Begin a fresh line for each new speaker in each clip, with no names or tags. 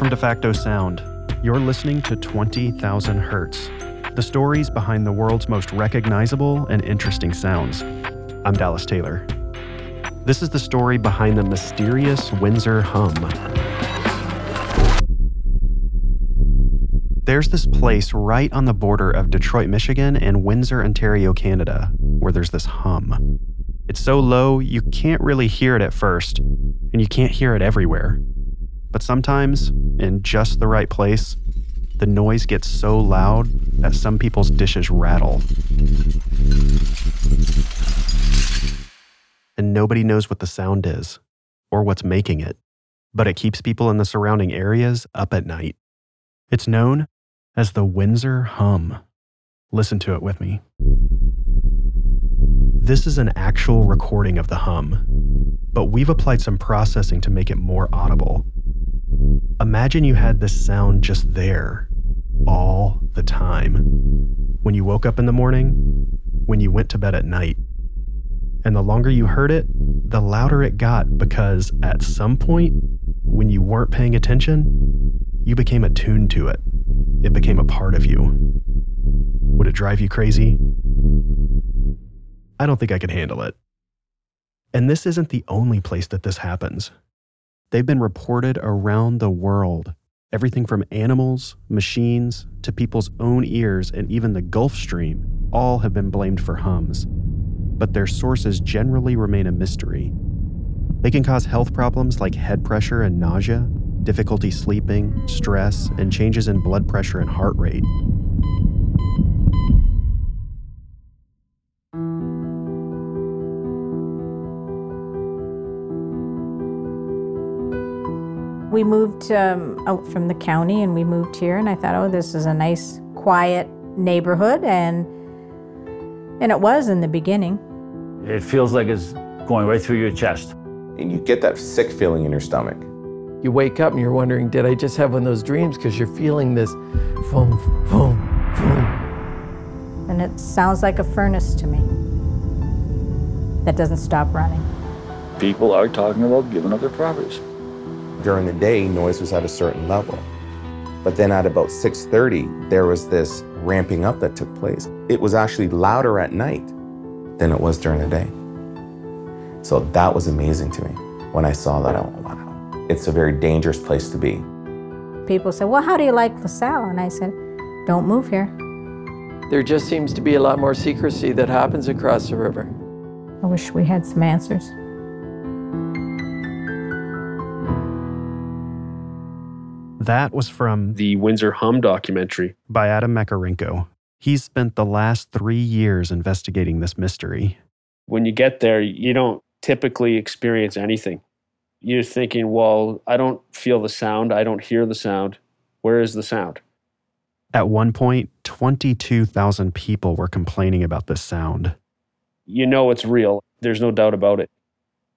from DeFacto Sound. You're listening to 20,000 Hertz, the stories behind the world's most recognizable and interesting sounds. I'm Dallas Taylor. This is the story behind the mysterious Windsor hum. There's this place right on the border of Detroit, Michigan and Windsor, Ontario, Canada, where there's this hum. It's so low you can't really hear it at first, and you can't hear it everywhere. But sometimes, in just the right place, the noise gets so loud that some people's dishes rattle. And nobody knows what the sound is or what's making it, but it keeps people in the surrounding areas up at night. It's known as the Windsor hum. Listen to it with me. This is an actual recording of the hum, but we've applied some processing to make it more audible. Imagine you had this sound just there, all the time. When you woke up in the morning, when you went to bed at night. And the longer you heard it, the louder it got because at some point, when you weren't paying attention, you became attuned to it. It became a part of you. Would it drive you crazy? I don't think I could handle it. And this isn't the only place that this happens. They've been reported around the world. Everything from animals, machines, to people's own ears, and even the Gulf Stream, all have been blamed for hums. But their sources generally remain a mystery. They can cause health problems like head pressure and nausea, difficulty sleeping, stress, and changes in blood pressure and heart rate.
We moved um, out from the county and we moved here, and I thought, oh, this is a nice, quiet neighborhood, and and it was in the beginning.
It feels like it's going right through your chest.
And you get that sick feeling in your stomach.
You wake up and you're wondering, did I just have one of those dreams? Because you're feeling this boom, boom, boom.
And it sounds like a furnace to me that doesn't stop running.
People are talking about giving up their properties.
During the day, noise was at a certain level. But then at about 6:30, there was this ramping up that took place. It was actually louder at night than it was during the day. So that was amazing to me. When I saw that, I went, wow, it's a very dangerous place to be.
People said, well, how do you like LaSalle? And I said, don't move here.
There just seems to be a lot more secrecy that happens across the river.
I wish we had some answers.
That was from
the Windsor Hum documentary.
by Adam Makarenko. He's spent the last three years investigating this mystery.
When you get there, you don't typically experience anything. You're thinking, well, I don't feel the sound. I don't hear the sound. Where is the sound?
At one point, 22,000 people were complaining about this sound.
You know it's real. There's no doubt about it.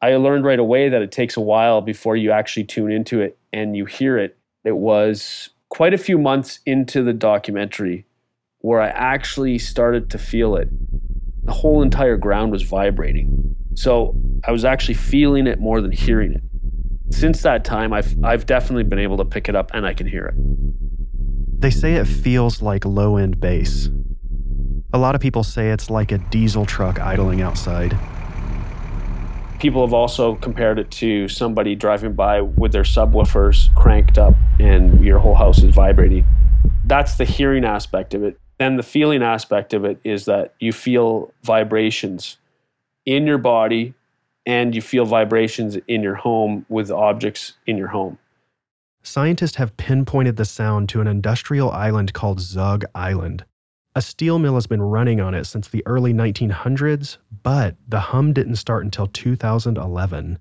I learned right away that it takes a while before you actually tune into it and you hear it. It was quite a few months into the documentary where I actually started to feel it. The whole entire ground was vibrating. So I was actually feeling it more than hearing it. Since that time, I've, I've definitely been able to pick it up and I can hear it.
They say it feels like low end bass. A lot of people say it's like a diesel truck idling outside.
People have also compared it to somebody driving by with their subwoofers cranked up and your whole house is vibrating. That's the hearing aspect of it. Then the feeling aspect of it is that you feel vibrations in your body and you feel vibrations in your home with objects in your home.
Scientists have pinpointed the sound to an industrial island called Zug Island. A steel mill has been running on it since the early 1900s, but the hum didn't start until 2011.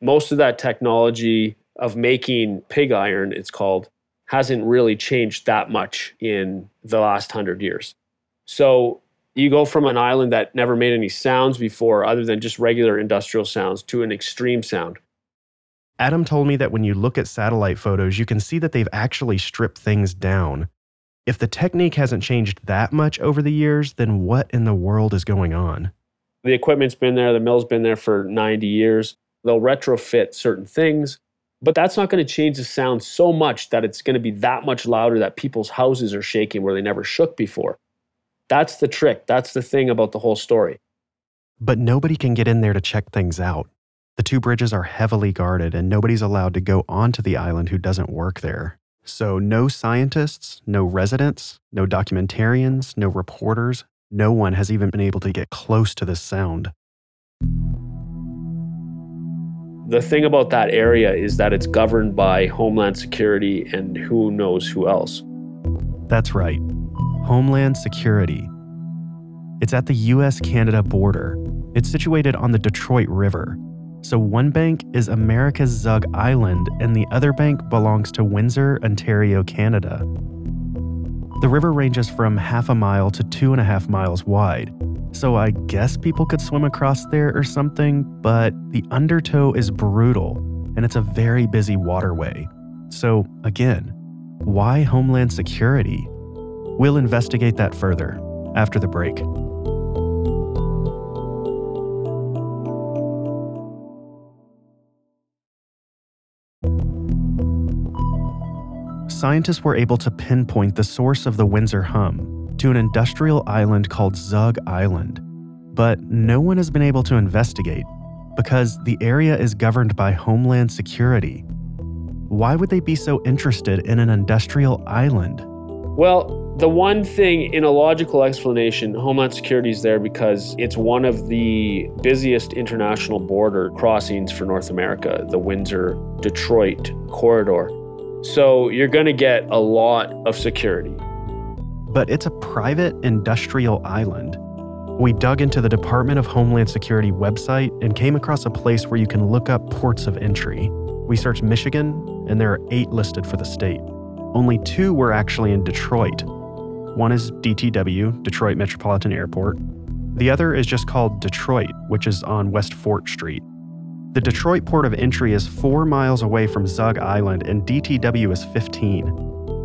Most of that technology of making pig iron, it's called, hasn't really changed that much in the last hundred years. So you go from an island that never made any sounds before, other than just regular industrial sounds, to an extreme sound.
Adam told me that when you look at satellite photos, you can see that they've actually stripped things down. If the technique hasn't changed that much over the years, then what in the world is going on?
The equipment's been there, the mill's been there for 90 years. They'll retrofit certain things, But that's not going to change the sound so much that it's going to be that much louder that people's houses are shaking where they never shook before. That's the trick. That's the thing about the whole story.
But nobody can get in there to check things out. The two bridges are heavily guarded, and nobody's allowed to go onto the island who doesn't work there. So, no scientists, no residents, no documentarians, no reporters, no one has even been able to get close to this sound.
The thing about that area is that it's governed by Homeland Security and who knows who else.
That's right, Homeland Security. It's at the US Canada border. It's situated on the Detroit River. So one bank is America's Zug Island, and the other bank belongs to Windsor, Ontario, Canada. The river ranges from half a mile to two and a half miles wide. So I guess people could swim across there or something, but the undertow is brutal and it's a very busy waterway. So again, why Homeland Security? We'll investigate that further after the break. Scientists were able to pinpoint the source of the Windsor hum to an industrial island called Zug Island. But no one has been able to investigate because the area is governed by Homeland Security. Why would they be so interested in an industrial island?
Well, the one thing in a logical explanation, Homeland Security is there because it's one of the busiest international border crossings for North America, the Windsor Detroit corridor. So you're going to get a lot of security.
But it's a private industrial island. We dug into the Department of Homeland Security website and came across a place where you can look up ports of entry. We searched Michigan, and there are eight listed for the state. Only two were actually in Detroit. One is DTW, Detroit Metropolitan Airport. The other is just called Detroit, which is on West Fort Street. The Detroit port of entry is four miles away from Zug Island, and DTW is 15.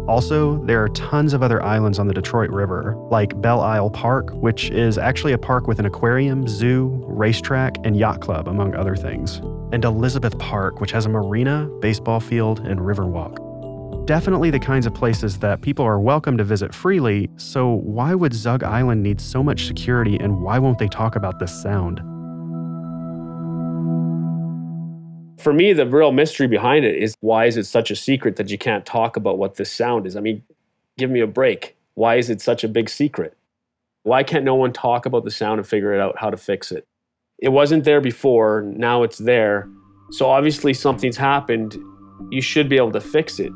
Also, there are tons of other islands on the Detroit River, like Belle Isle Park, which is actually a park with an aquarium, zoo, racetrack, and yacht club, among other things, and Elizabeth Park, which has a marina, baseball field, and river walk. Definitely the kinds of places that people are welcome to visit freely, so why would Zug Island need so much security and why won't they talk about this sound?
For me, the real mystery behind it is why is it such a secret that you can't talk about what this sound is? I mean, give me a break. Why is it such a big secret? Why can't no one talk about the sound and figure it out how to fix it? It wasn't there before, now it's there. So obviously something's happened. You should be able to fix it,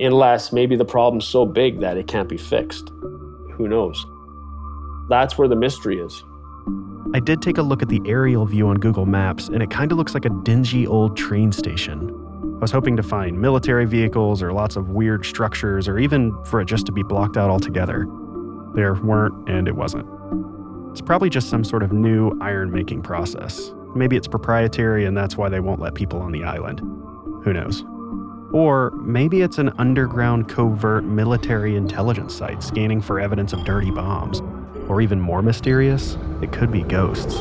unless maybe the problem's so big that it can't be fixed. Who knows? That's where the mystery is.
I did take a look at the aerial view on Google Maps, and it kind of looks like a dingy old train station. I was hoping to find military vehicles or lots of weird structures, or even for it just to be blocked out altogether. There weren't, and it wasn't. It's probably just some sort of new iron making process. Maybe it's proprietary, and that's why they won't let people on the island. Who knows? Or maybe it's an underground covert military intelligence site scanning for evidence of dirty bombs. Or even more mysterious, it could be ghosts.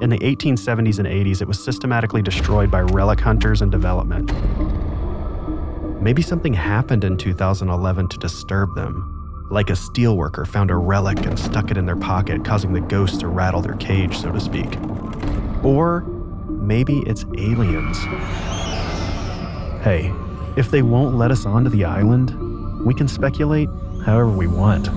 In the 1870s and 80s, it was systematically destroyed by relic hunters and development. Maybe something happened in 2011 to disturb them. Like a steelworker found a relic and stuck it in their pocket, causing the ghosts to rattle their cage, so to speak. Or maybe it's aliens. Hey, if they won't let us onto the island, we can speculate however we want.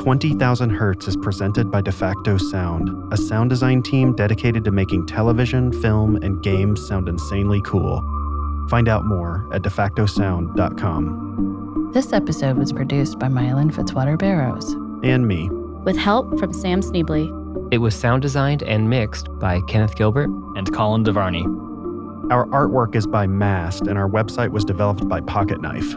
20,000 Hertz is presented by DeFacto Sound, a sound design team dedicated to making television, film, and games sound insanely cool. Find out more at defactosound.com.
This episode was produced by Mylan Fitzwater Barrows.
And me.
With help from Sam Schneble.
It was sound designed and mixed by Kenneth Gilbert
and Colin Devarney.
Our artwork is by Mast, and our website was developed by Pocket Knife.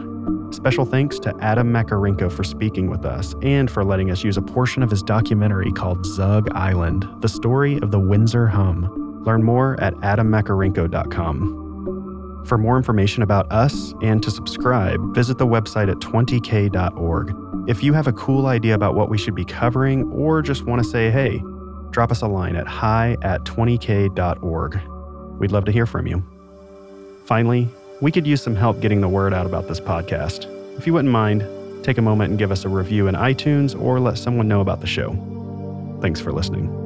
Special thanks to Adam Makarenko for speaking with us and for letting us use a portion of his documentary called Zug Island The Story of the Windsor Hum. Learn more at adammakarenko.com. For more information about us and to subscribe, visit the website at 20k.org. If you have a cool idea about what we should be covering or just want to say hey, drop us a line at hi at 20k.org. We'd love to hear from you. Finally, we could use some help getting the word out about this podcast. If you wouldn't mind, take a moment and give us a review in iTunes or let someone know about the show. Thanks for listening.